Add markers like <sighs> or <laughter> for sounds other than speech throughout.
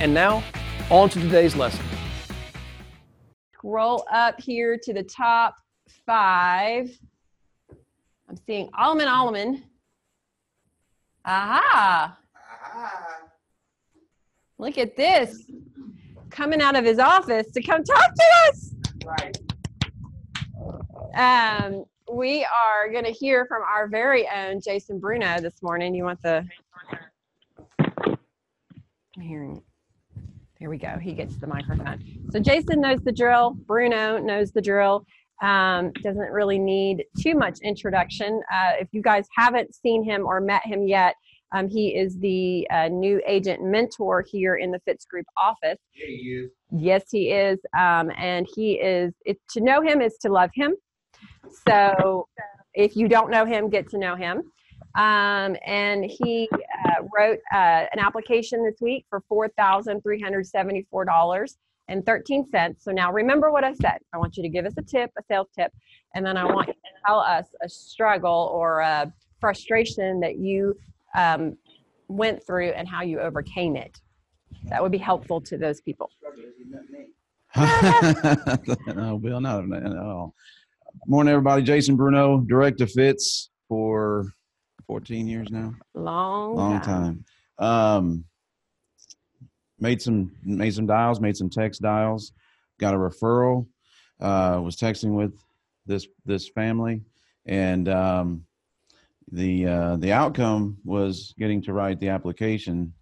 And now, on to today's lesson scroll up here to the top five. I'm seeing Alleman Alleman. Aha. Aha. Look at this. Coming out of his office to come talk to us. Right. Um, we are going to hear from our very own Jason Bruno this morning. You want the. I'm hearing it. Here we go. He gets the microphone. So Jason knows the drill. Bruno knows the drill. Um, doesn't really need too much introduction. Uh, if you guys haven't seen him or met him yet, um, he is the uh, new agent mentor here in the Fitz Group office. Yeah, he is. Yes, he is. Um, and he is, it, to know him is to love him. So if you don't know him, get to know him. Um, and he wrote uh, an application this week for $4,374.13. So now remember what I said. I want you to give us a tip, a sales tip, and then I want you to tell us a struggle or a frustration that you um, went through and how you overcame it. That would be helpful to those people. <laughs> no, Bill, not at all. Morning, everybody. Jason Bruno, Director Fitz for 14 years now. Long, long time. time. Um, made some made some dials, made some text dials, got a referral. Uh, was texting with this this family, and um, the uh, the outcome was getting to write the application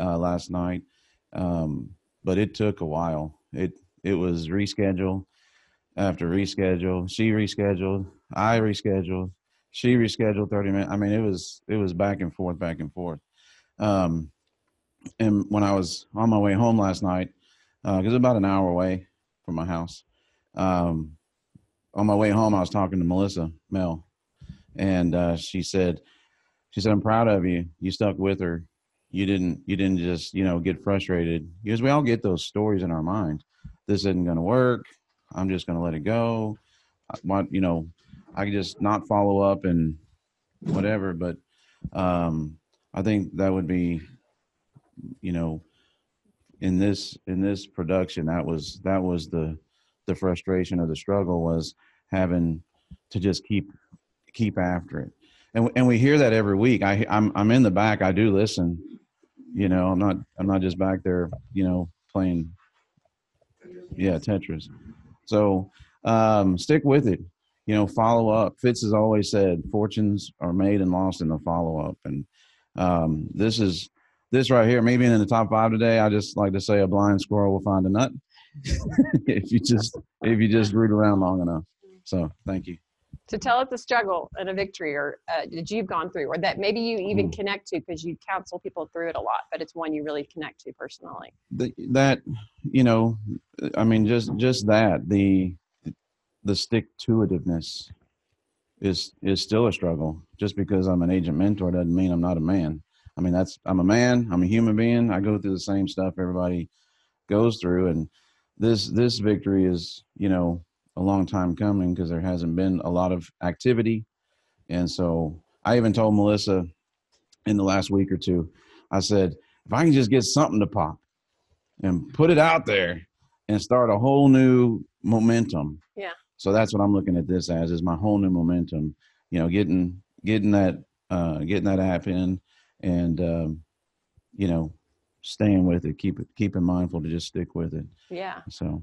uh, last night, um, but it took a while. It it was rescheduled after reschedule. She rescheduled. I rescheduled she rescheduled 30 minutes. I mean, it was it was back and forth, back and forth. Um, and when I was on my way home last night, because uh, it's about an hour away from my house, um, on my way home, I was talking to Melissa Mel, and uh, she said, she said, "I'm proud of you. You stuck with her. You didn't you didn't just you know get frustrated because we all get those stories in our mind. This isn't going to work. I'm just going to let it go. What you know." I could just not follow up and whatever. But um, I think that would be, you know, in this in this production, that was that was the the frustration or the struggle was having to just keep keep after it. And and we hear that every week. I I'm I'm in the back. I do listen. You know, I'm not I'm not just back there. You know, playing. Yeah, Tetris. So um, stick with it you know, follow up. Fitz has always said fortunes are made and lost in the follow up. And um, this is this right here, maybe in the top five today. I just like to say a blind squirrel will find a nut <laughs> if you just if you just root around long enough. So thank you. To tell us a struggle and a victory, or uh, that you've gone through, or that maybe you even mm. connect to because you counsel people through it a lot, but it's one you really connect to personally. The, that you know, I mean, just just that the the stick to itiveness is is still a struggle. Just because I'm an agent mentor doesn't mean I'm not a man. I mean that's I'm a man, I'm a human being. I go through the same stuff everybody goes through and this this victory is, you know, a long time coming because there hasn't been a lot of activity. And so I even told Melissa in the last week or two, I said, if I can just get something to pop and put it out there and start a whole new momentum. Yeah so that's what I'm looking at this as is my whole new momentum. You know, getting getting that uh, getting that app in, and um, you know, staying with it. Keep it keeping mindful to just stick with it. Yeah. So.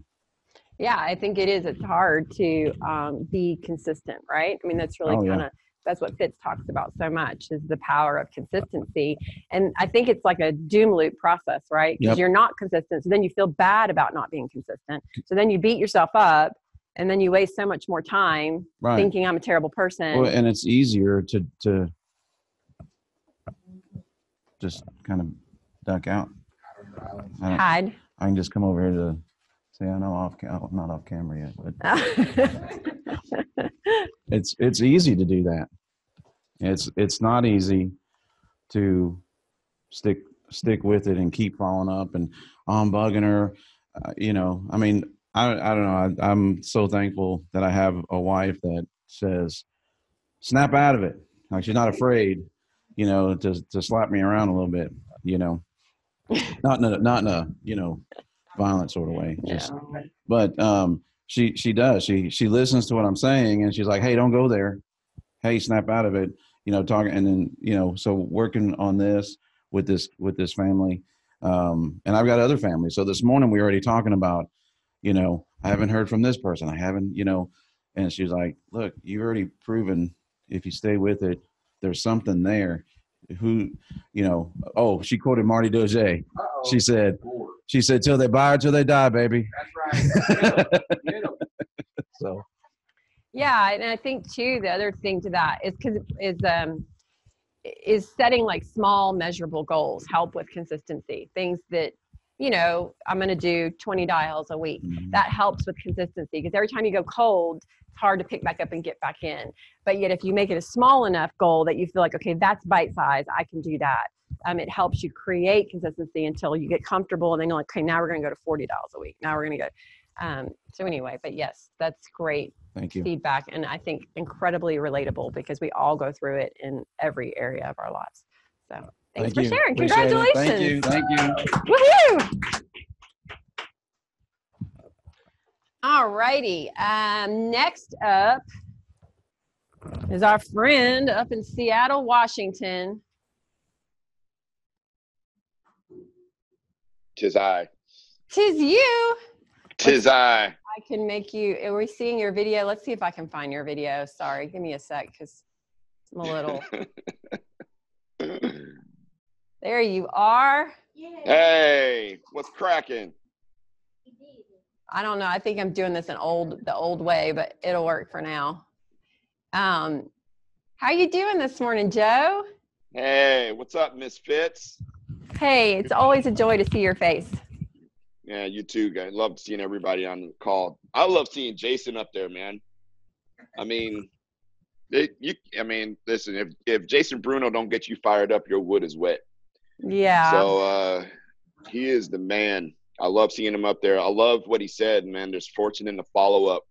Yeah, I think it is. It's hard to um, be consistent, right? I mean, that's really oh, kind of. Yeah that's what Fitz talks about so much is the power of consistency. And I think it's like a doom loop process, right? Because yep. you're not consistent. So then you feel bad about not being consistent. So then you beat yourself up and then you waste so much more time right. thinking I'm a terrible person. Well, and it's easier to to just kind of duck out. I hide. I can just come over here to say I know off I'm not off camera yet, but <laughs> it's it's easy to do that. It's it's not easy to stick stick with it and keep following up and oh, I'm bugging her. Uh, you know, I mean, I I don't know. I, I'm so thankful that I have a wife that says, "Snap out of it." Like she's not <laughs> afraid, you know, to to slap me around a little bit. You know, not in a not in a you know violent sort of way. Just, yeah. but um, she she does. She she listens to what I'm saying, and she's like, "Hey, don't go there. Hey, snap out of it." You know, talking, and then you know, so working on this with this with this family, um, and I've got other families. So this morning we were already talking about, you know, I haven't heard from this person. I haven't, you know, and she's like, "Look, you've already proven if you stay with it, there's something there." Who, you know? Oh, she quoted Marty Dozier. She said, she said, till they buy it, till they die, baby. That's right. <laughs> so. Yeah, and I think too the other thing to that is because is um is setting like small measurable goals help with consistency. Things that you know I'm going to do 20 dials a week. Mm-hmm. That helps with consistency because every time you go cold, it's hard to pick back up and get back in. But yet if you make it a small enough goal that you feel like okay, that's bite size, I can do that um, it helps you create consistency until you get comfortable and then you're like okay now we're going to go to $40 a week now we're going to go um, so anyway but yes that's great Thank you. feedback and i think incredibly relatable because we all go through it in every area of our lives so thanks Thank for you. sharing Appreciate congratulations it. thank you thank you Woohoo! all righty um, next up is our friend up in seattle washington Tis I. Tis you. Tis I. I can make you. Are we seeing your video? Let's see if I can find your video. Sorry, give me a sec because I'm a little. <laughs> there you are. Hey, what's cracking? I don't know. I think I'm doing this in old the old way, but it'll work for now. Um, how you doing this morning, Joe? Hey, what's up, Miss Fitz? Hey, it's always a joy to see your face. Yeah, you too, guys. Love seeing everybody on the call. I love seeing Jason up there, man. I mean, it, you. I mean, listen. If if Jason Bruno don't get you fired up, your wood is wet. Yeah. So uh, he is the man. I love seeing him up there. I love what he said, man. There's fortune in the follow up,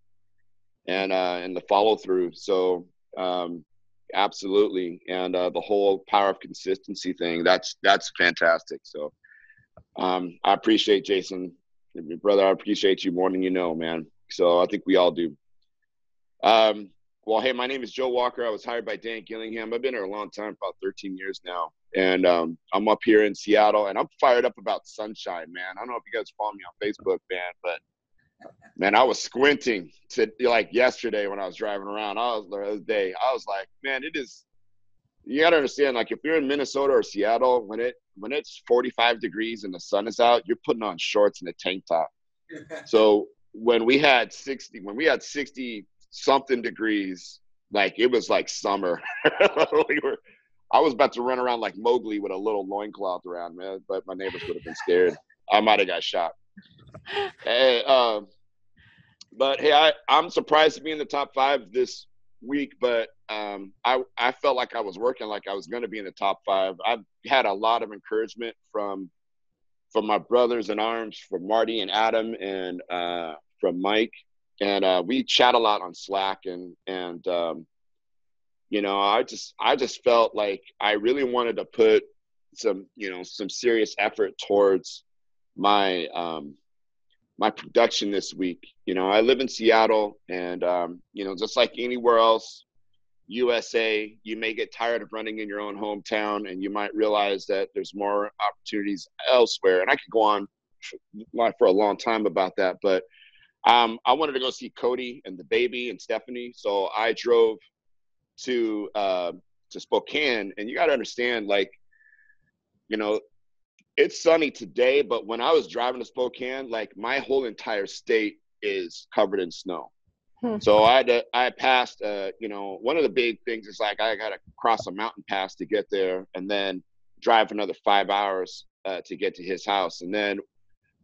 and uh, and the follow through. So um, absolutely and uh, the whole power of consistency thing that's that's fantastic so um, i appreciate jason brother i appreciate you more than you know man so i think we all do um, well hey my name is joe walker i was hired by dan gillingham i've been here a long time about 13 years now and um, i'm up here in seattle and i'm fired up about sunshine man i don't know if you guys follow me on facebook man but man, I was squinting to like yesterday when I was driving around. I was the other day. I was like, man, it is. You gotta understand, like if you're in Minnesota or Seattle, when it when it's 45 degrees and the sun is out, you're putting on shorts and a tank top. <laughs> so when we had 60, when we had 60 something degrees, like it was like summer. <laughs> we were, I was about to run around like Mowgli with a little loincloth around, man. But my neighbors would have been scared. I might have got shot hey, um, but hey, I, I'm surprised to be in the top five this week, but um, I I felt like I was working like I was going to be in the top five. I've had a lot of encouragement from from my brothers in arms, from Marty and Adam, and uh, from Mike, and uh, we chat a lot on Slack, and and um, you know, I just I just felt like I really wanted to put some you know some serious effort towards my um, my production this week. You know, I live in Seattle, and um, you know, just like anywhere else, USA, you may get tired of running in your own hometown, and you might realize that there's more opportunities elsewhere. And I could go on for, a long time about that, but um, I wanted to go see Cody and the baby and Stephanie, so I drove to uh, to Spokane, and you got to understand, like, you know, it's sunny today, but when I was driving to Spokane, like my whole entire state is covered in snow. Hmm. So I had to, I passed, uh, you know, one of the big things is like I got to cross a mountain pass to get there and then drive another five hours uh, to get to his house. And then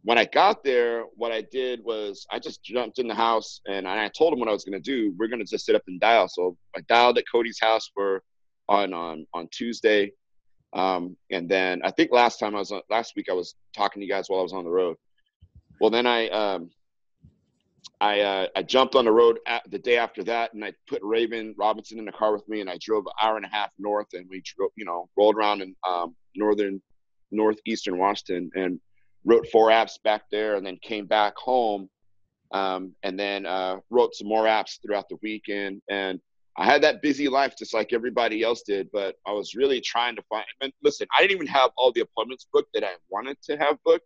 when I got there, what I did was I just jumped in the house and I told him what I was going to do. We're going to just sit up and dial. So I dialed at Cody's house for on on on Tuesday, um, and then I think last time I was on, last week I was talking to you guys while I was on the road. Well, then I um, I uh, I jumped on the road the day after that, and I put Raven Robinson in the car with me, and I drove an hour and a half north, and we drove, you know, rolled around in um, northern northeastern Washington, and wrote four apps back there and then came back home um, and then uh, wrote some more apps throughout the weekend. And i had that busy life just like everybody else did but i was really trying to find and listen i didn't even have all the appointments booked that i wanted to have booked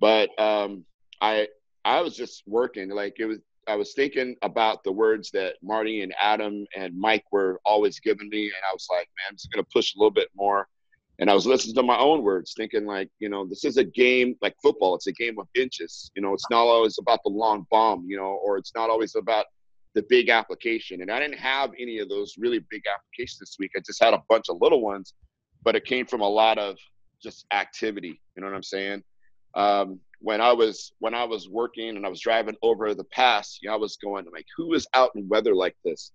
but um, i i was just working. Like it was i was thinking about the words that marty and adam and mike were always giving me and i was like man i'm just going to push a little bit more and I was listening to my own words, thinking like, you know, this is a game like football. It's a game of inches. You know, it's not always about the long bomb, you know, or it's not always about the big application. And I didn't have any of those really big applications this week. I just had a bunch of little ones, but it came from a lot of just activity. You know what I'm saying? Um, when I was when I was working and I was driving over the pass, you know, I was going like, who is out in weather like this?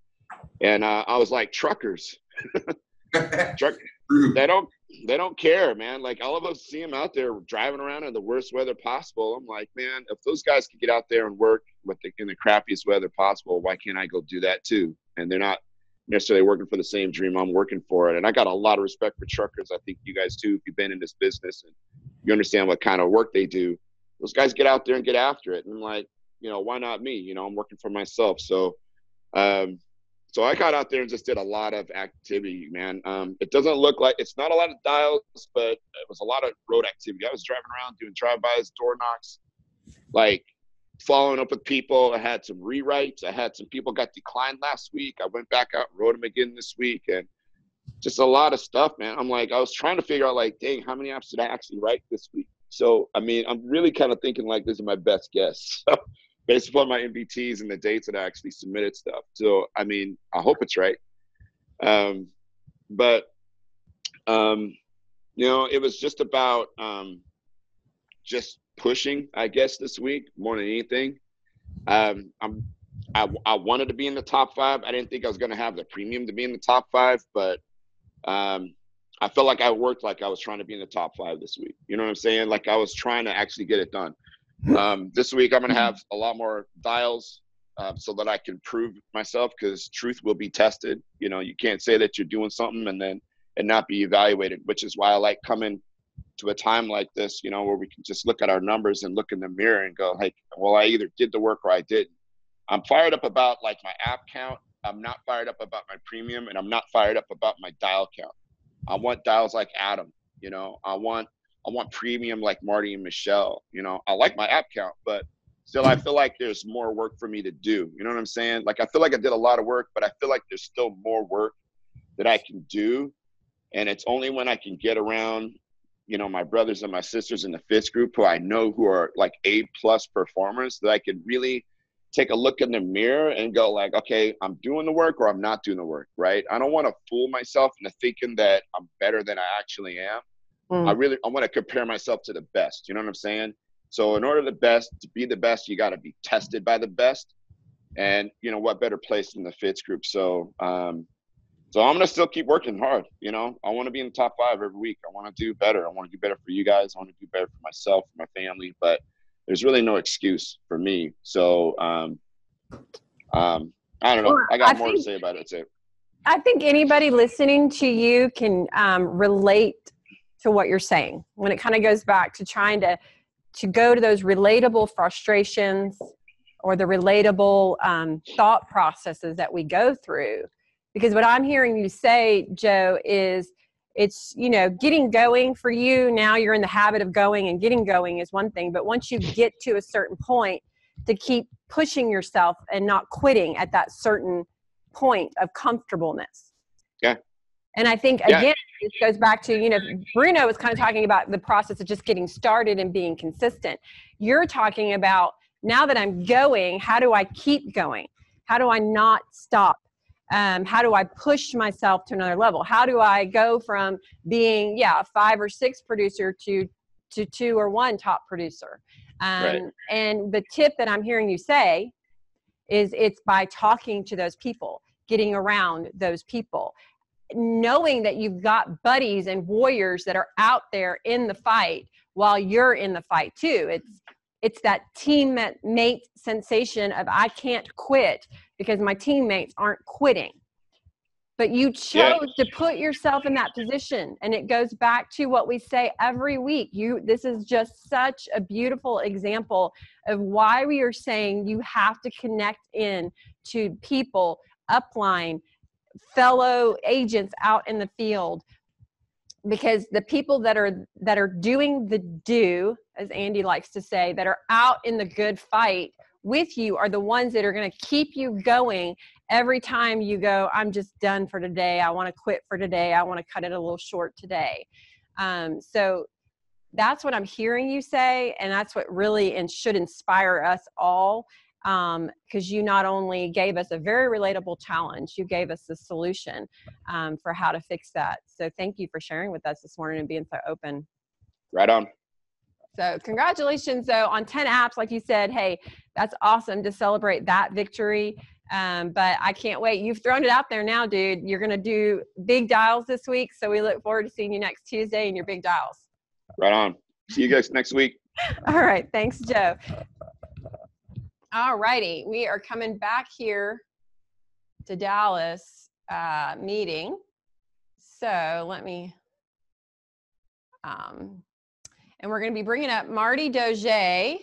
And uh, I was like, truckers. <laughs> Truck, <laughs> they don't they don't care, man. Like all of us see them out there driving around in the worst weather possible. I'm like, man, if those guys can get out there and work with the, in the crappiest weather possible, why can't I go do that too? And they're not necessarily working for the same dream I'm working for it. And I got a lot of respect for truckers. I think you guys too, if you've been in this business and you understand what kind of work they do. Those guys get out there and get after it. And I'm like, you know, why not me? You know, I'm working for myself. So um, so I got out there and just did a lot of activity, man. Um, it doesn't look like it's not a lot of dials, but it was a lot of road activity. I was driving around doing drive-bys, door knocks, like following up with people. I had some rewrites. I had some people got declined last week. I went back out, wrote them again this week, and just a lot of stuff, man. I'm like, I was trying to figure out, like, dang, how many apps did I actually write this week? So, I mean, I'm really kind of thinking like this is my best guess. <laughs> based upon my MVTs and the dates that I actually submitted stuff. So, I mean, I hope it's right. Um, but, um, you know, it was just about um, just pushing, I guess, this week more than anything. Um, I'm, I, I wanted to be in the top five. I didn't think I was going to have the premium to be in the top five, but um, I felt like I worked like I was trying to be in the top five this week. You know what I'm saying? Like I was trying to actually get it done. Um, this week, I'm going to have a lot more dials uh, so that I can prove myself because truth will be tested. You know, you can't say that you're doing something and then and not be evaluated, which is why I like coming to a time like this, you know, where we can just look at our numbers and look in the mirror and go, hey, well, I either did the work or I didn't. I'm fired up about like my app count. I'm not fired up about my premium and I'm not fired up about my dial count. I want dials like Adam, you know, I want I want premium like Marty and Michelle. You know, I like my app count, but still I feel like there's more work for me to do. You know what I'm saying? Like I feel like I did a lot of work, but I feel like there's still more work that I can do. And it's only when I can get around, you know, my brothers and my sisters in the Fitz group who I know who are like A plus performers that I can really take a look in the mirror and go like, okay, I'm doing the work or I'm not doing the work, right? I don't want to fool myself into thinking that I'm better than I actually am. Mm. I really I want to compare myself to the best. You know what I'm saying? So in order the best to be the best, you got to be tested by the best. And you know what better place than the Fitz group? So um, so I'm gonna still keep working hard. You know, I want to be in the top five every week. I want to do better. I want to do better for you guys. I want to do better for myself, for my family. But there's really no excuse for me. So um, um, I don't know. I got I more think, to say about it too. I think anybody listening to you can um, relate to what you're saying. When it kind of goes back to trying to to go to those relatable frustrations or the relatable um, thought processes that we go through. Because what i'm hearing you say joe is it's you know getting going for you now you're in the habit of going and getting going is one thing. But once you get to a certain point to keep pushing yourself and not quitting at that certain point of comfortableness. Yeah and I think yeah. again, this goes back to, you know, Bruno was kind of talking about the process of just getting started and being consistent. You're talking about now that I'm going, how do I keep going? How do I not stop? Um, how do I push myself to another level? How do I go from being, yeah, a five or six producer to to two or one top producer. Um, right. And the tip that I'm hearing you say is it's by talking to those people, getting around those people, knowing that you've got buddies and warriors that are out there in the fight while you're in the fight too. It's it's that teammate sensation of I can't quit because my teammates aren't quitting but you chose yeah. to put yourself in that position and it goes back to what we say every week you this is just such a beautiful example of why we are saying you have to connect in to people upline fellow agents out in the field because the people that are that are doing the do as andy likes to say that are out in the good fight with you are the ones that are going to keep you going every time you go i'm just done for today. I want to quit for today. I want to cut it a little short today. Um, so that's what i'm hearing you say and that's what really and should inspire us all because um, you not only gave us a very relatable challenge you gave us the solution um, for how to fix that so thank you for sharing with us this morning and being so open right on so congratulations though on 10 apps. Like you said, hey, that's awesome to celebrate that victory. Um, but I can't wait. You've thrown it out there now, dude. You're going to do big dials this week. So we look forward to seeing you next Tuesday in your big dials. Right on. See you guys next week. <laughs> All right. Thanks, Joe. All righty. We are coming back here to Dallas uh, meeting. So let me um, and we're going to be bringing up Marty Doge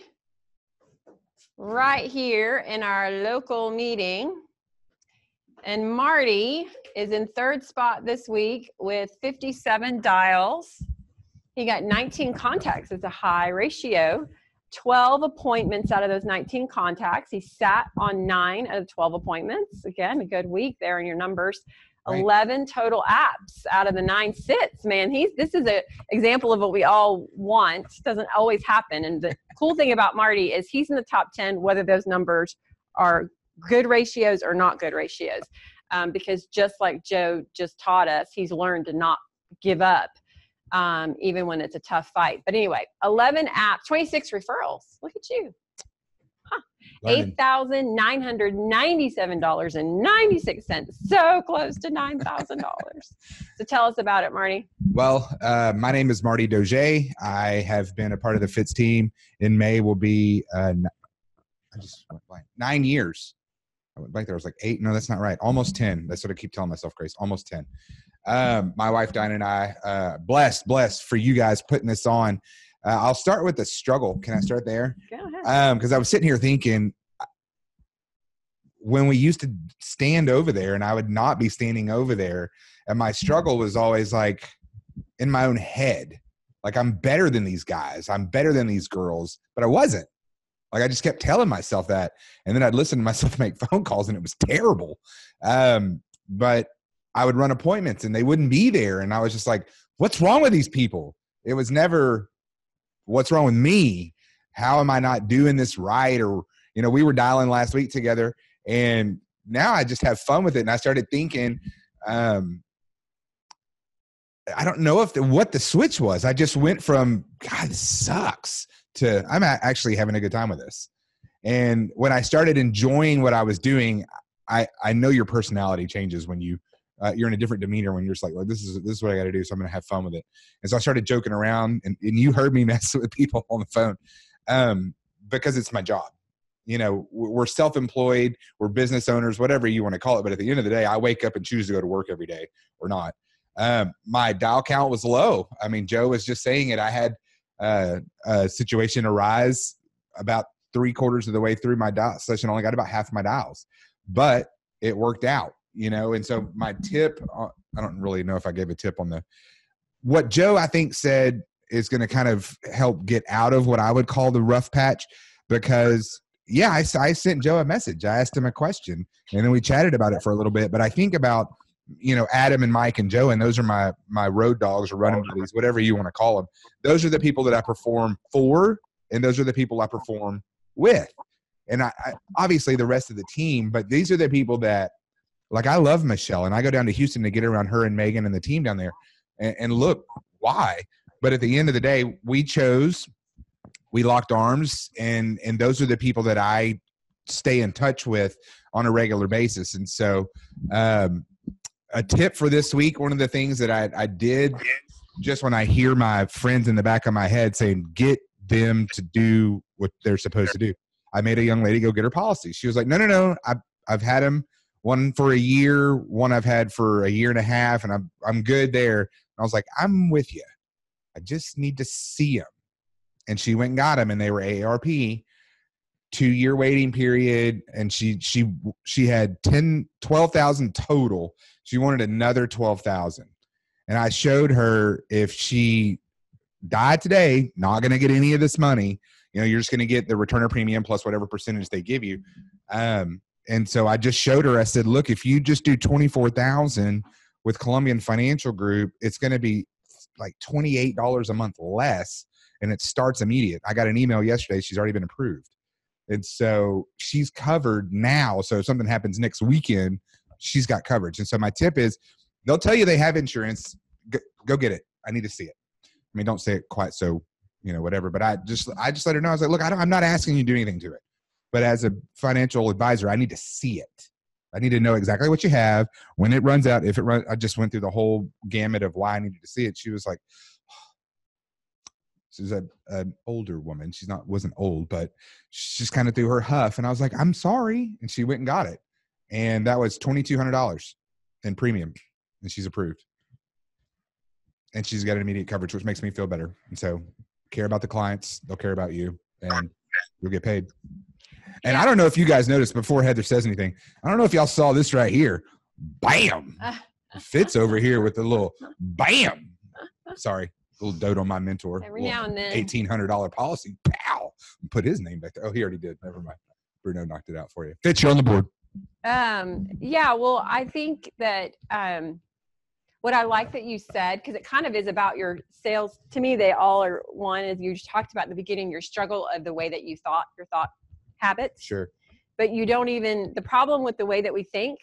right here in our local meeting. And Marty is in third spot this week with 57 dials. He got 19 contacts. It's a high ratio. 12 appointments out of those 19 contacts. He sat on nine out of 12 appointments. Again, a good week there in your numbers. Right. 11 total apps out of the nine sits man he's this is an example of what we all want doesn't always happen and the cool thing about marty is he's in the top 10 whether those numbers are good ratios or not good ratios um, because just like joe just taught us he's learned to not give up um, even when it's a tough fight but anyway 11 apps 26 referrals look at you $8,997.96. So close to $9,000. <laughs> so tell us about it, Marty. Well, uh, my name is Marty Doge. I have been a part of the Fitz team. In May will be uh, I just went blank. nine years. I went blank there. I was like eight. No, that's not right. Almost 10. That's what I keep telling myself, Grace. Almost 10. Um, my wife, Diane, and I, uh, blessed, blessed for you guys putting this on. Uh, I'll start with the struggle. Can I start there? Go ahead. Because um, I was sitting here thinking, when we used to stand over there, and I would not be standing over there, and my struggle was always like in my own head, like I'm better than these guys, I'm better than these girls, but I wasn't. Like I just kept telling myself that, and then I'd listen to myself <laughs> make phone calls, and it was terrible. Um, but I would run appointments, and they wouldn't be there, and I was just like, "What's wrong with these people?" It was never what's wrong with me? How am I not doing this right? Or, you know, we were dialing last week together and now I just have fun with it. And I started thinking, um, I don't know if the, what the switch was. I just went from God, this sucks to I'm actually having a good time with this. And when I started enjoying what I was doing, I I know your personality changes when you uh, you're in a different demeanor when you're just like, well, this is this is what I got to do, so I'm gonna have fun with it. And so I started joking around, and, and you heard me <laughs> mess with people on the phone um, because it's my job. You know, we're self-employed, we're business owners, whatever you want to call it. But at the end of the day, I wake up and choose to go to work every day or not. Um, my dial count was low. I mean, Joe was just saying it. I had uh, a situation arise about three quarters of the way through my dial session. Only got about half my dials, but it worked out you know? And so my tip uh, i don't really know if i gave a tip on the what joe i think said is going to kind of help get out of what i would call the rough patch because yeah I, I sent joe a message. I asked him a question and then we chatted about it for a little bit. But i think about you know adam and mike and joe and those are my my road dogs or running buddies whatever you want to call them those are the people that i perform for and those are the people i perform with. And I, I obviously the rest of the team but these are the people that like I love Michelle, and I go down to Houston to get around her and Megan and the team down there. And, and look, why? but at the end of the day, we chose, we locked arms, and and those are the people that I stay in touch with on a regular basis. And so, um, a tip for this week, one of the things that I, I did just when I hear my friends in the back of my head saying, get them to do what they're supposed to do. I made a young lady go get her policy. She was like, no, no, no, I've, I've had them one for a year, one I've had for a year and a half, and I'm, I'm good there. And I was like, I'm with you. I just need to see them. And she went and got them, and they were AARP two year waiting period and she she she had 10 12,000 total she wanted another 12,000 and I showed her if she died today not going to get any of this money you know you're just going to get the returner premium plus whatever percentage they give you um and so I just showed her I said look if you just do 24,000 with Columbian Financial Group it's going to be like $28 a month less and it starts immediate I got an email yesterday she's already been approved and so she's covered now. So if something happens next weekend, she's got coverage. And so my tip is they'll tell you they have insurance. Go, get it. I need to see it. I mean, don't say it quite so, you know, whatever. But I just, I just let her know. I was like, look, I I'm not asking you to do anything to it. But as a financial advisor, I need to see it. I need to know exactly what you have when it runs out. If it runs, I just went through the whole gamut of why I needed to see it. She was like, <sighs> she's a, an older woman. She's not wasn't old, but she's kind of threw her huff, and I was like, "I'm sorry," and she went and got it, and that was twenty two hundred dollars in premium, and she's approved, and she's got immediate coverage, which makes me feel better. And so, care about the clients, they'll care about you, and you'll get paid. And I don't know if you guys noticed before Heather says anything. I don't know if y'all saw this right here. Bam! <laughs> Fitz over here with a little bam. Sorry little dote on my mentor. Every now and then. Eighteen hundred dollar policy. Pow! Put his name back there. Oh, he already did. Never mind. Bruno knocked it out for you. Fitz, you're on the board. Um, yeah, well, I think that um, what I like that you said, because it kind of is about your sales. To me, they all are one, as you talked about in the beginning, your struggle of the way that you thought, your thought habits. Sure. But you don't even, the problem with the way that we think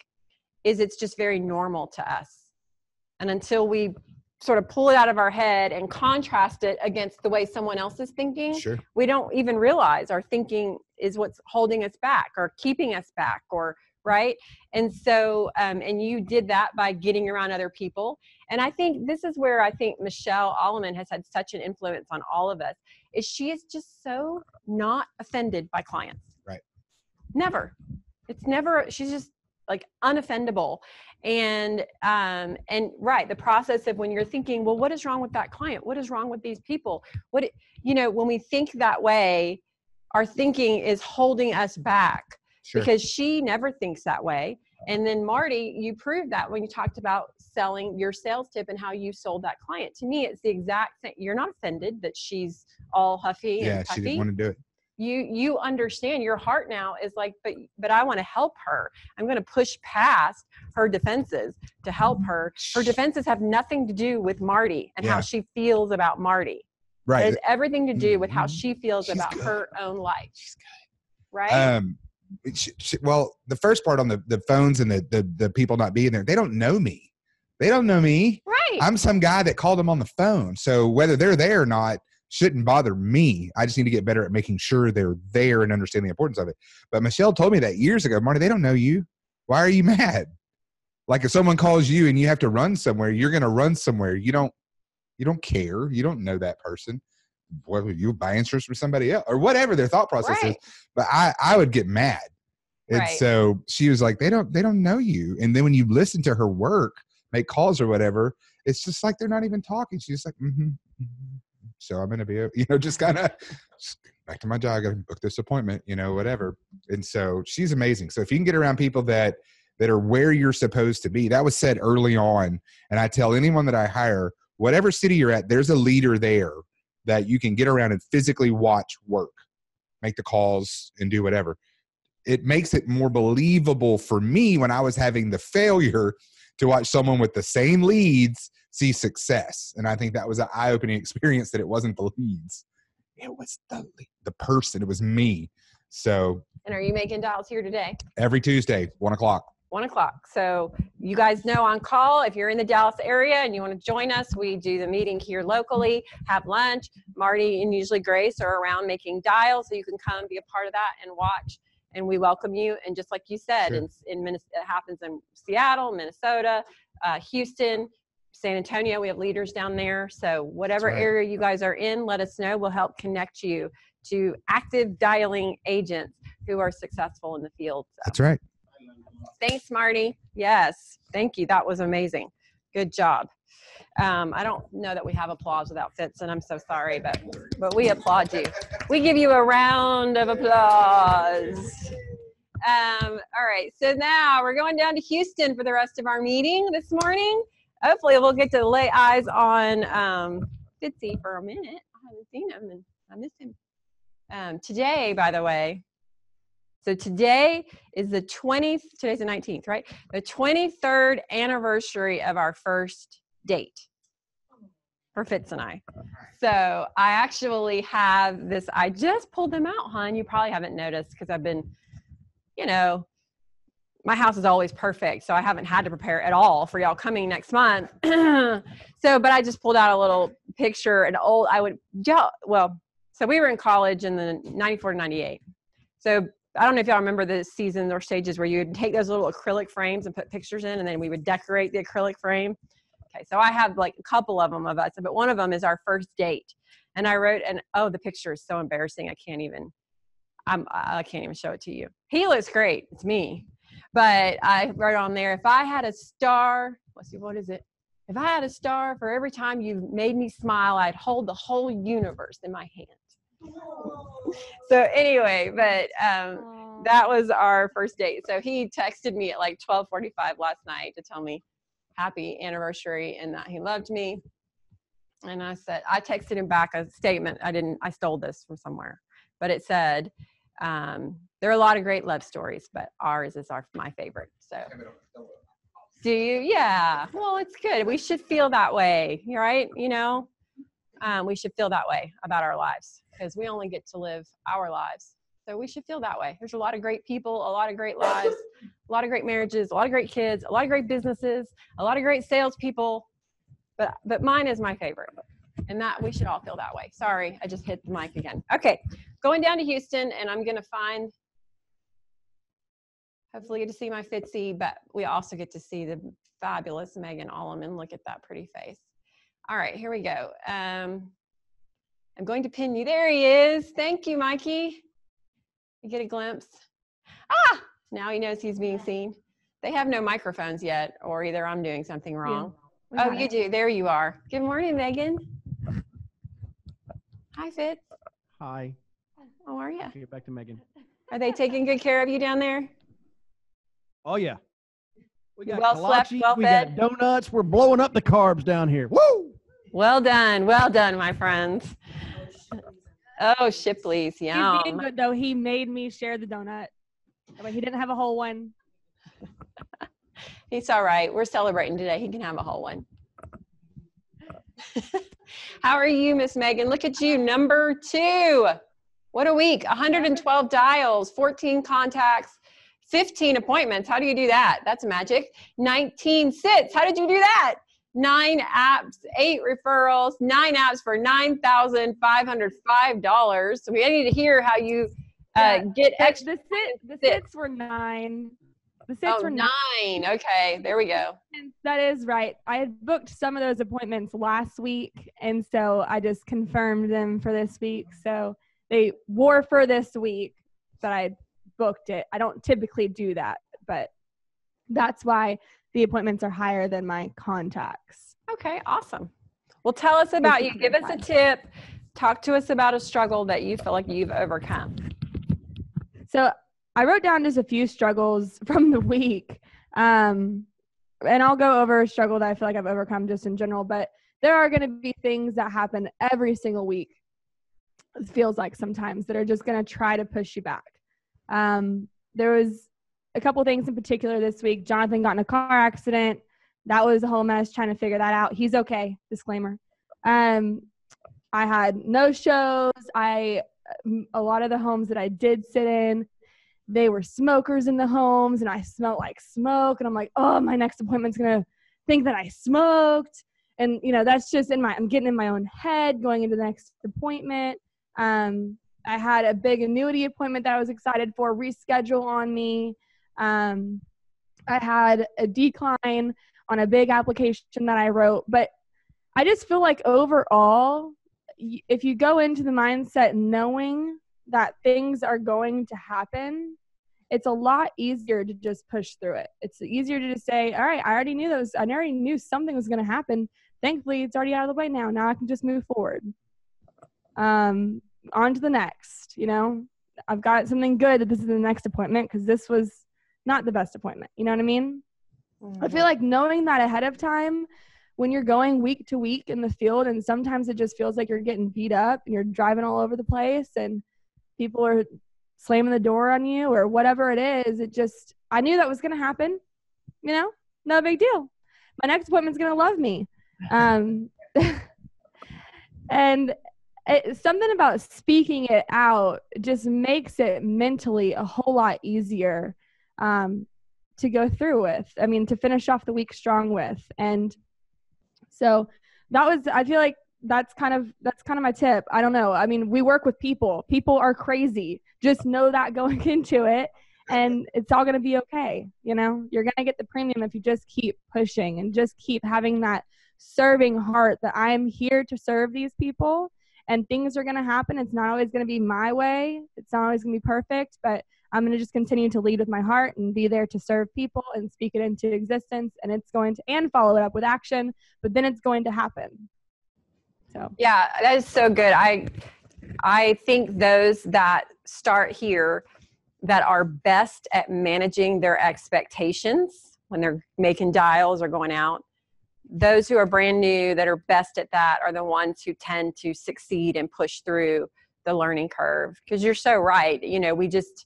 is it's just very normal to us. And until we sort of pull it out of our head and contrast it against the way someone else is thinking, Sure. we don't even realize our thinking is what's holding us back or keeping us back or right and so um, and you did that by getting around other people and i think this is where i think michelle alleman has had such an influence on all of us is she is just so not offended by clients. Right. never. It's never she's just like unoffendable. And um and right the process of when you're thinking well what is wrong with that client? What is wrong with these people? What you know when we think that way our thinking is holding us back Sure. because she never thinks that way. And then marty you proved that when you talked about selling your sales tip and how you sold that client to me it's the exact same you're not offended that she's all huffy yeah, and she puffy didn't want to do it. you you understand your heart now is like but but i want to help her i'm going to push past her defenses to help her her defenses have nothing to do with marty and Yeah. how she feels about marty Right. it has everything to do with how Mhm. she feels She's about good. her own life She's good. right Um, she, she, well, the first part on the, the phones and the, the the people not being there, they don't know me. They don't know me. right I'm some guy that called them on the phone. So whether they're there or not shouldn't bother me. I just need to get better at making sure they're there and understand the importance of it. But Michelle told me that years ago, Marty, they don't know you. Why are you <laughs> mad? Like if someone calls you and you have to run somewhere, you're going to run somewhere. You don't, you don't care. You don't know that person. Would you buy insurance from somebody else or whatever their thought process is? But I, I would get mad. And Right. so she was like, they don't, they don't know you. And then when you listen to her work, make calls or whatever, it's just like they're not even talking. She's like, mm-hmm, so I'm gonna be, <laughs> you know, just kind of back to my job. I gotta book this appointment, you know, whatever. And so she's amazing. So if you can get around people that that are where you're supposed to be, that was said early on. And I tell anyone that I hire, whatever city you're at, there's a leader there that you can get around and physically watch work, make the calls, and do whatever. It makes it more believable for me when I was having the failure to watch someone with the same leads see success. And I think that was an eye opening experience that it wasn't the leads, it was the, the person, it was me. So and are you making dials here today every Tuesday, one o'clock. one o'clock. So you guys know on call if you're in the Dallas area and you want to join us, we do the meeting here locally, have lunch. Marty and usually Grace are around making dials, so you can come be a part of that and watch. And we welcome you. And just like you said, Sure. in, in Minnesota, it happens in Seattle, Minnesota, uh, Houston, San Antonio. We have leaders down there. So whatever right. area you guys are in, let us know. We'll help connect you to active dialing agents who are successful in the field. So. That's right. Thanks, Marty. Yes, thank you. That was amazing. Good job. Um, I don't know that we have applause without Fitz, and I'm so sorry, but but we applaud you. We give you a round of applause. Um, all right, so now we're going down to Houston for the rest of our meeting this morning. Hopefully, we'll get to lay eyes on um, Fitzy for a minute. I haven't seen him, and I miss him. Um, today, by the way, so today is the 20th, today's the 19th, right? The 23rd anniversary of our first date for Fitz and I. So I actually have this, I just pulled them out, hon. You probably haven't noticed because I've been, you know, my house is always perfect. So I haven't had to prepare at all for y'all coming next month. <clears throat> so, but I just pulled out a little picture, an old, I would, well, so we were in college in the 94 to 98. So I don't know if y'all remember the seasons or stages where you would take those little acrylic frames and put pictures in, and then we would decorate the acrylic frame. Okay, so I have like a couple of them of us, but one of them is our first date, and I wrote, and oh, the picture is so embarrassing. I can't even, I'm, I can't even show it to you. He looks great. It's me, but I wrote on there, if I had a star, let's see, what is it? If I had a star for every time you made me smile, I'd hold the whole universe in my hand. <laughs> So anyway, but um, that was our first date. So he texted me at like 12:45 last night to tell me happy anniversary and that he loved me. And I said I texted him back a statement. I didn't. I stole this from somewhere, but it said um, there are a lot of great love stories, but ours is our my favorite. So. Do you? Yeah. Well, it's good. We should feel that way, right? You know, um, we should feel that way about our lives because we only get to live our lives. So we should feel that way. There's a lot of great people, a lot of great lives, a lot of great marriages, a lot of great kids, a lot of great businesses, a lot of great salespeople. But but mine is my favorite. And that we should all feel that way. Sorry, I just hit the mic again. Okay, going down to Houston, and I'm gonna find. Hopefully, get to see my Fitzy, but we also get to see the fabulous Megan Alleman. Look at that pretty face. All right, here we go. Um, I'm going to pin you. There he is. Thank you, Mikey. You get a glimpse. Ah, now he knows he's being seen. They have no microphones yet, or either I'm doing something wrong. We Oh, got you it. do. There you are. Good morning, Megan. Hi, Fitz. Hi. How are you? Get back to Megan. Are they taking good care of you down there? Oh yeah. We got Well slept, well we fed? got donuts. We're blowing up the carbs down here. Woo! Well done. Well done, my friends. Oh, Shipley's. Yeah. He's being good though. He made me share the donut. But he didn't have a whole one. <laughs> He's all right. We're celebrating today. He can have a whole one. <laughs> How are you, Miss Megan? Look at you, number two. What a week. 112 dials, 14 contacts, 15 appointments. How do you do that? That's magic. 19 sits. How did you do that? Nine apps, eight referrals, nine apps for $9,505. So we need to hear how you uh, get The, extra. the, sit, the sits were nine. The sits Oh, were nine. nine. Okay, there we go. And that is right. I had booked some of those appointments last week, and so I just confirmed them for this week. So they were for this week, but I booked it. I don't typically do that, but that's why the appointments are higher than my contacts. Okay, awesome. Well, tell us about you. Give us a tip. Talk to us about a struggle that you feel like you've overcome. So I wrote down just a few struggles <laughs> from the week. Um, and I'll go over a struggle that I feel like I've overcome just in general, but there are going to be things that happen every single week. It feels like sometimes that are just going to try to push you back. Um, there was a couple things in particular this week. Jonathan got in a car accident. That was a whole mess trying to figure that out. He's okay. Disclaimer. Um, I had no shows. I a lot of the homes that I did sit in, they were smokers in the homes and I smelled like smoke. And I'm like, oh, my next appointment's to think that I smoked. And, you know, that's just in my, I'm getting in my own head going into the next appointment. Um, I had a big annuity appointment that I was excited for, reschedule on me. Um, I had a decline on a big application that I wrote. But I just feel like overall, if you go into the mindset knowing that things are going to happen, it's a lot easier to just push through it. It's easier to just say, all right, I already knew those, I already knew something was going to happen. Thankfully, it's already out of the way now. Now I can just move forward. Um, on to the next, you know, I've got something good that this is the next appointment because this was not the best appointment. You know what I mean? Mm-hmm. I feel like knowing that ahead of time when you're going week to week in the field and sometimes it just feels like you're getting beat up and you're driving all over the place and people are slamming the door on you or whatever it is it just i knew that was going to happen you know no big deal my next appointment's going to love me um, <laughs> and it, something about speaking it out just makes it mentally a whole lot easier um, to go through with i mean to finish off the week strong with and so that was I feel like that's kind of that's kind of my tip. I don't know. I mean, we work with people. People are crazy. Just know that <laughs> going into it and it's all going to be okay, you know? You're going to get the premium if you just keep pushing and just keep having that serving heart that I'm here to serve these people and things are going to happen. It's not always going to be my way. It's not always going to be perfect, but I'm going to just continue to lead with my heart and be there to serve people and speak it into existence. And it's going to, and follow it up with action, but then it's going to happen. So, yeah, that is so good. I, I think those that start here that are best at managing their expectations when they're making dials or going out those who are brand new that are best at that are the ones who tend to succeed and push through the learning curve because you're so right you know we just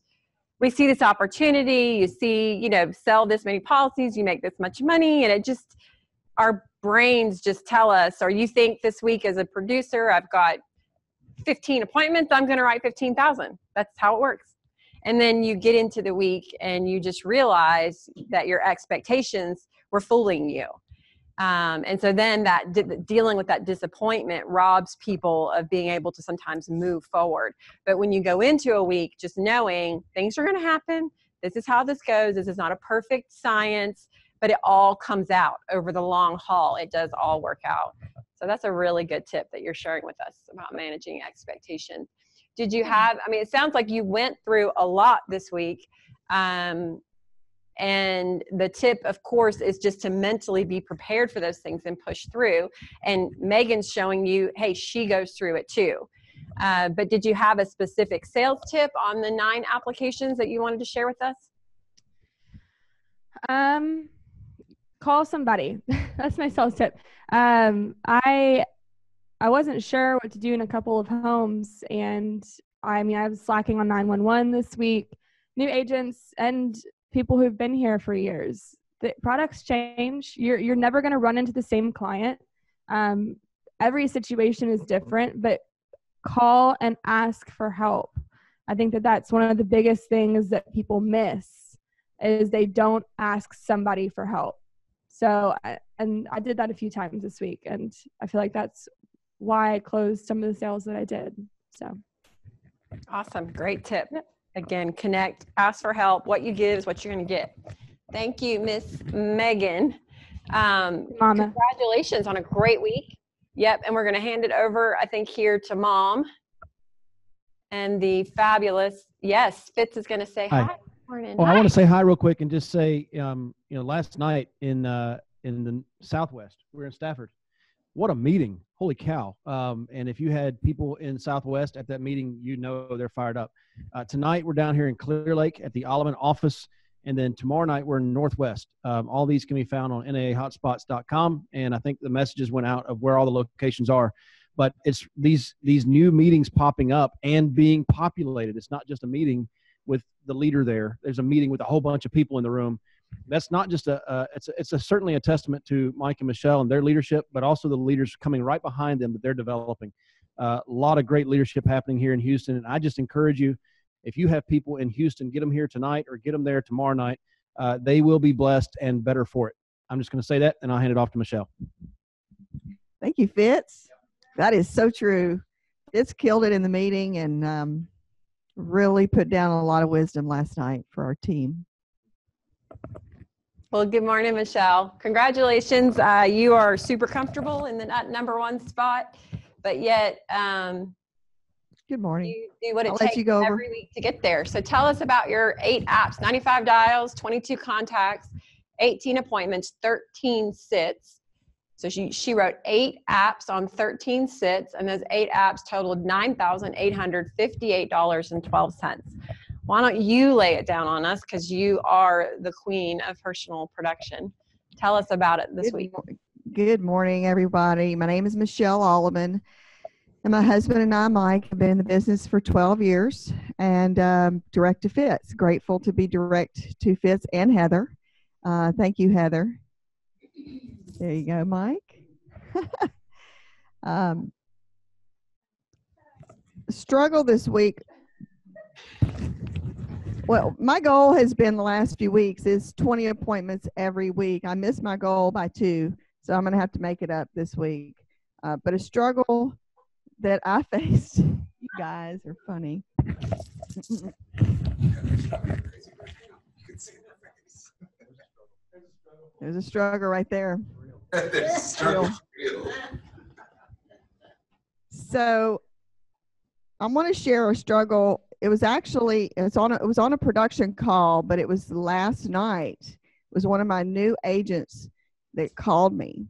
we see this opportunity you see you know sell this many policies you make this much money and it just our brains just tell us or you think this week as a producer i've got 15 appointments i'm going to write 15000 that's how it works. And then you get into the week and you just realize that your expectations were fooling you um, and so then that de- dealing with that disappointment robs people of being able to sometimes move forward. But when you go into a week just knowing things are going to happen, this is how this goes, this is not a perfect science, but it all comes out over the long haul. It does all work out. So that's a really good tip that you're sharing with us about managing expectations. Did you have, I mean, it sounds like you went through a lot this week. Um, and the tip, of course, is just to mentally be prepared for those things and push through. And Megan's showing you, hey, she goes through it too. Uh, but did you have a specific sales tip on the nine applications that you wanted to share with us? Um, call somebody. <laughs> That's my sales tip. Um, I I wasn't sure what to do in a couple of homes, and I mean I was slacking on nine one one this week. New agents and people who've been here for years. The products change. You're you're never going to run into the same client. Um, every situation is different, but call and ask for help. I think that that's one of the biggest things that people miss is they don't ask somebody for help. So, and I did that a few times this week, and I feel like that's why I closed some of the sales that I did. So, awesome, great tip. Yep. Again, connect, ask for help. What you give is what you're going to get. Thank you, Miss Megan. Um, Mama. Congratulations on a great week. Yep, and we're going to hand it over, I think, here to Mom. And the fabulous, yes, Fitz is going to say hi. hi. Morning. Well, hi. I want to say hi real quick and just say, um, you know, last night in uh, in the Southwest, we are in Stafford. What a meeting! Holy cow! Um, and if you had people in Southwest at that meeting, you know they're fired up. Uh, tonight we're down here in Clear Lake at the Alleman office, and then tomorrow night we're in Northwest. Um, all these can be found on naahotspots.com, and I think the messages went out of where all the locations are. But it's these these new meetings popping up and being populated. It's not just a meeting with the leader there. There's a meeting with a whole bunch of people in the room. That's not just a, uh, it's a, it's a certainly a testament to Mike and Michelle and their leadership, but also the leaders coming right behind them that they're developing. Uh, a lot of great leadership happening here in Houston. And I just encourage you If you have people in Houston, get them here tonight or get them there tomorrow night. Uh, they will be blessed and better for it. I'm just going to say that, and I'll hand it off to Michelle. Thank you, Fitz. That is so true. Fitz killed it in the meeting and um, really put down a lot of wisdom last night for our team. Well, good morning, Michelle. Congratulations. Uh, you are super comfortable in the number one spot, but yet um, good morning. You do what it I'll takes every week to get there. So tell us about your eight apps: 95 dials, 22 contacts, 18 appointments, 13 sits. So she, she wrote eight apps on 13 sits, and those eight apps totaled $9,858.12 why don't you lay it down on us because you are the queen of personal production. Tell us about it this good, week. Good morning, everybody. My name is Michelle Alleman, and my husband and I, Mike, have been in the business for 12 years and um, direct to Fitz. Grateful to be direct to Fitz and Heather. Uh, thank you, Heather. There you go, Mike. <laughs> um, struggle this week well, my goal has been the last few weeks is 20 appointments every week. I missed my goal by two, so I'm going to have to make it up this week. Uh, but a struggle that I <laughs> faced, you guys are funny. There's a struggle right there. so I want to share a struggle it was actually it's on a, it was on a production call, but it was last night. It was one of my new agents that called me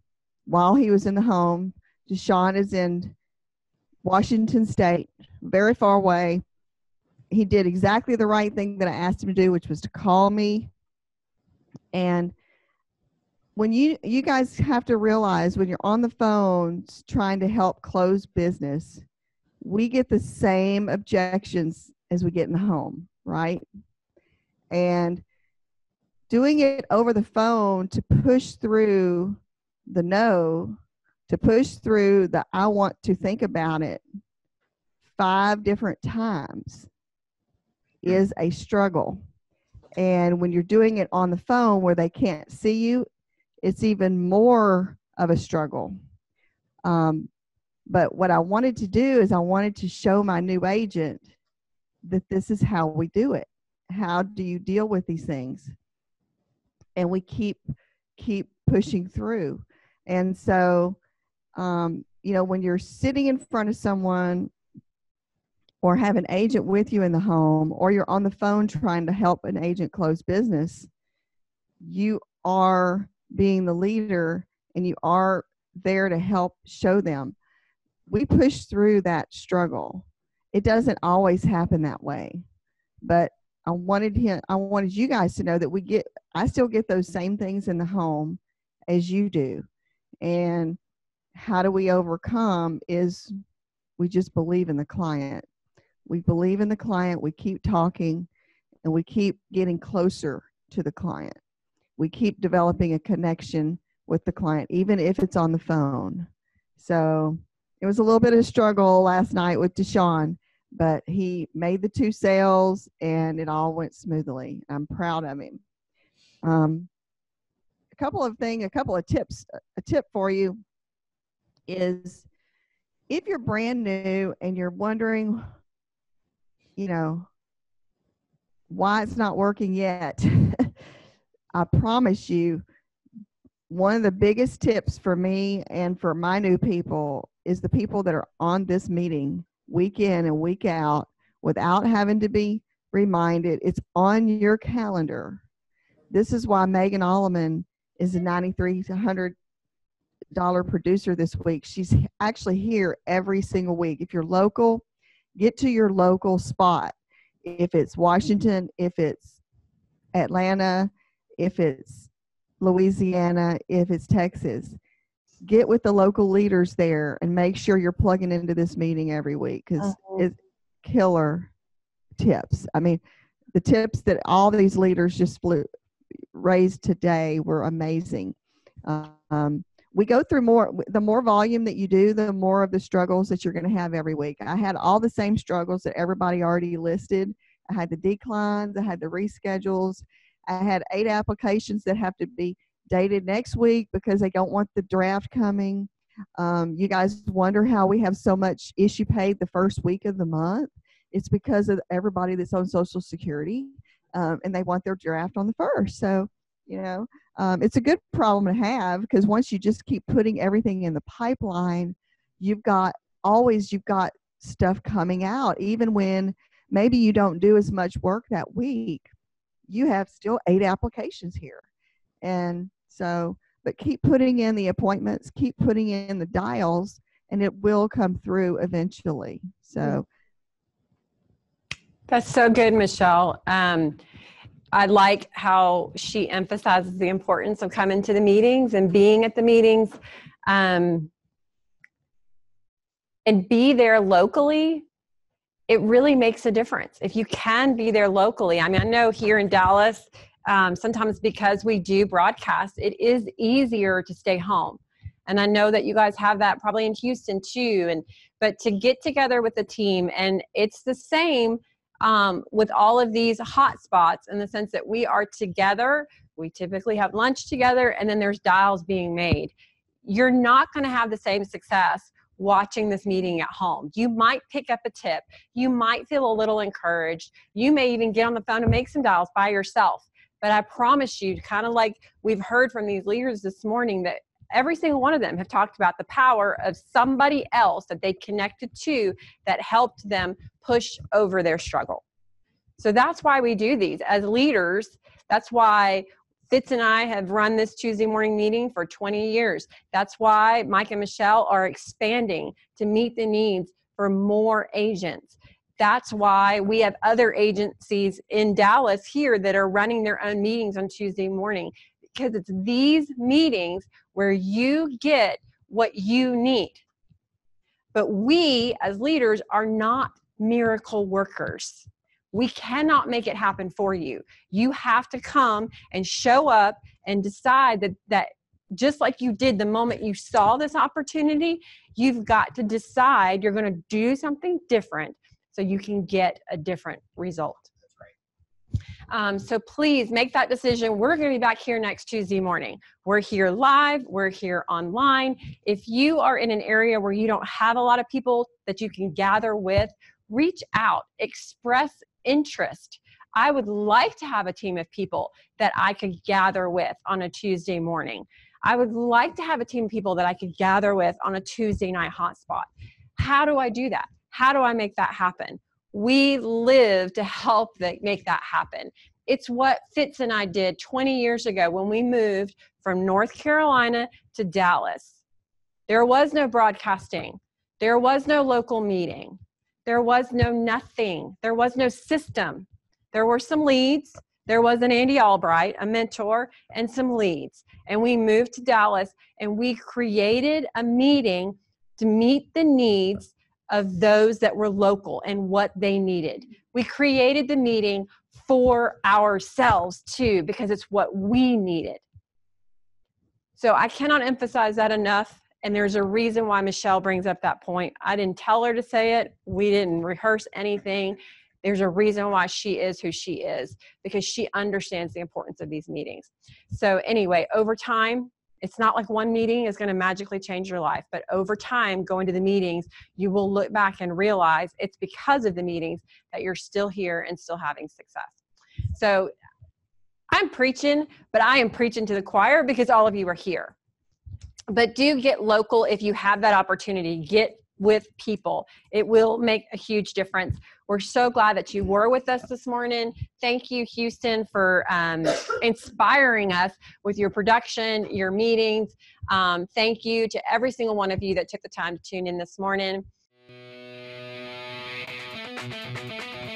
while he was in the home. Deshaun is in Washington State, very far away. He did exactly the right thing that I asked him to do, which was to call me. And when you you guys have to realize when you're on the phone trying to help close business, we get the same objections as we get in the home, right? And doing it over the phone to push through the no, to push through the I want to think about it five different times is a struggle. And when you're doing it on the phone where they can't see you, it's even more of a struggle. Um, but what I wanted to do is I wanted to show my new agent that this is how we do it. How do you deal with these things? And we keep keep pushing through. And so, um, you know, when you're sitting in front of someone or have an agent with you in the home or you're on the phone trying to help an agent close business, you are being the leader and you are there to help show them. We push through that struggle it doesn't always happen that way. But i wanted him i wanted you guys to know that we get i still get those same things in the home as you do. And how do we overcome is we just believe in the client. We believe in the client we keep talking and we keep getting closer to the client. We keep developing a connection with the client even if it's on the phone. So it was a little bit of struggle last night with Deshaun, but he made the two sales and it all went smoothly. I'm proud of him. Um, a couple of things, a couple of tips. A tip for you is if you're brand new and you're wondering, you know, why it's not working yet, <laughs> I promise you, one of the biggest tips for me and for my new people is the people that are on this meeting week in and week out without having to be reminded. It's on your calendar. This is why Megan Alleman is a $9,300 producer this week. She's actually here every single week. If you're local, get to your local spot. If it's Washington, if it's Atlanta, if it's Louisiana, if it's Texas, get with the local leaders there and make sure you're plugging into this meeting every week because uh-huh. it's killer tips. I mean, the tips that all these leaders just flew, raised today were amazing. Um, we go through more, the more volume that you do, the more of the struggles that you're going to have every week. I had all the same struggles that everybody already listed. I had the declines, I had the reschedules, I had eight applications that have to be dated next week because they don't want the draft coming. Um, you guys wonder how we have so much issue paid the first week of the month. It's because of everybody that's on Social Security, um, and they want their draft on the first. So, you know, um, it's a good problem to have because once you just keep putting everything in the pipeline, you've got always you've got stuff coming out, even when maybe you don't do as much work that week. You have still eight applications here, and so but keep putting in the appointments, keep putting in the dials, and it will come through eventually. So that's so good, Michelle. Um, I like how she emphasizes the importance of coming to the meetings and being at the meetings um, and be there locally. It really makes a difference. If you can be there locally, I mean, I know here in Dallas, um, sometimes because we do broadcast, it is easier to stay home. And I know that you guys have that probably in Houston too. And but to get together with the team, and it's the same um, with all of these hot spots in the sense that we are together. We typically have lunch together, and then there's dials being made. You're not going to have the same success watching this meeting at home. You might pick up a tip. You might feel a little encouraged. You may even get on the phone and make some dials by yourself. But I promise you, kind of like we've heard from these leaders this morning, that every single one of them have talked about the power of somebody else that they connected to that helped them push over their struggle. So that's why we do these as leaders. That's why Fitz and I have run this Tuesday morning meeting for 20 years. That's why Mike and Michelle are expanding to meet the needs for more agents that's why we have other agencies in Dallas here that are running their own meetings on Tuesday morning because it's these meetings where you get what you need. But we as leaders are not miracle workers. We cannot make it happen for you. You have to come and show up and decide that that just like you did the moment you saw this opportunity, you've got to decide you're going to do something different so you can get a different result. Um, so please make that decision. We're going to be back here next Tuesday morning. We're here live, we're here online. If you are in an area where you don't have a lot of people that you can gather with, reach out, express interest. I would like to have a team of people that I could gather with on a Tuesday morning. I would like to have a team of people that I could gather with on a Tuesday night hotspot. How do I do that? How do I make that happen? We live to help that make that happen. It's what Fitz and I did 20 years ago when we moved from North Carolina to Dallas. There was no broadcasting. There was no local meeting. There was no nothing. There was no system. There were some leads. There was an Andy Albright, a mentor, and some leads. And we moved to Dallas and we created a meeting to meet the needs of those that were local and what they needed. We created the meeting for ourselves too, because it's what we needed. So I cannot emphasize that enough. And there's a reason why Michelle brings up that point. I didn't tell her to say it, we didn't rehearse anything. There's a reason why she is who she is because she understands the importance of these meetings. So, anyway, over time, it's not like one meeting is going to magically change your life, but over time, going to the meetings, you will look back and realize it's because of the meetings that you're still here and still having success. So I'm preaching, but I am preaching to the choir because all of you are here. But do get local if you have that opportunity. Get with people. It will make a huge difference. We're so glad that you were with us this morning. Thank you, Houston, for um, inspiring us with your production, your meetings. Um, thank you to every single one of you that took the time to tune in this morning.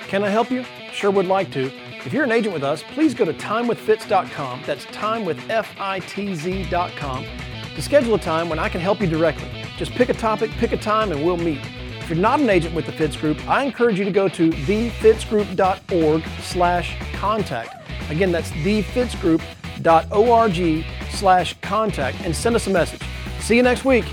Can I help you? Sure would like to. If you're an agent with us, please go to timewithfitz.com. That's timewithfitz.com to schedule a time when I can help you directly. Just pick a topic, pick a time, and we'll meet. If you're not an agent with the Fitz Group, I encourage you to go to thefitzgroup.org slash contact. Again, that's thefitzgroup.org slash contact and send us a message. See you next week.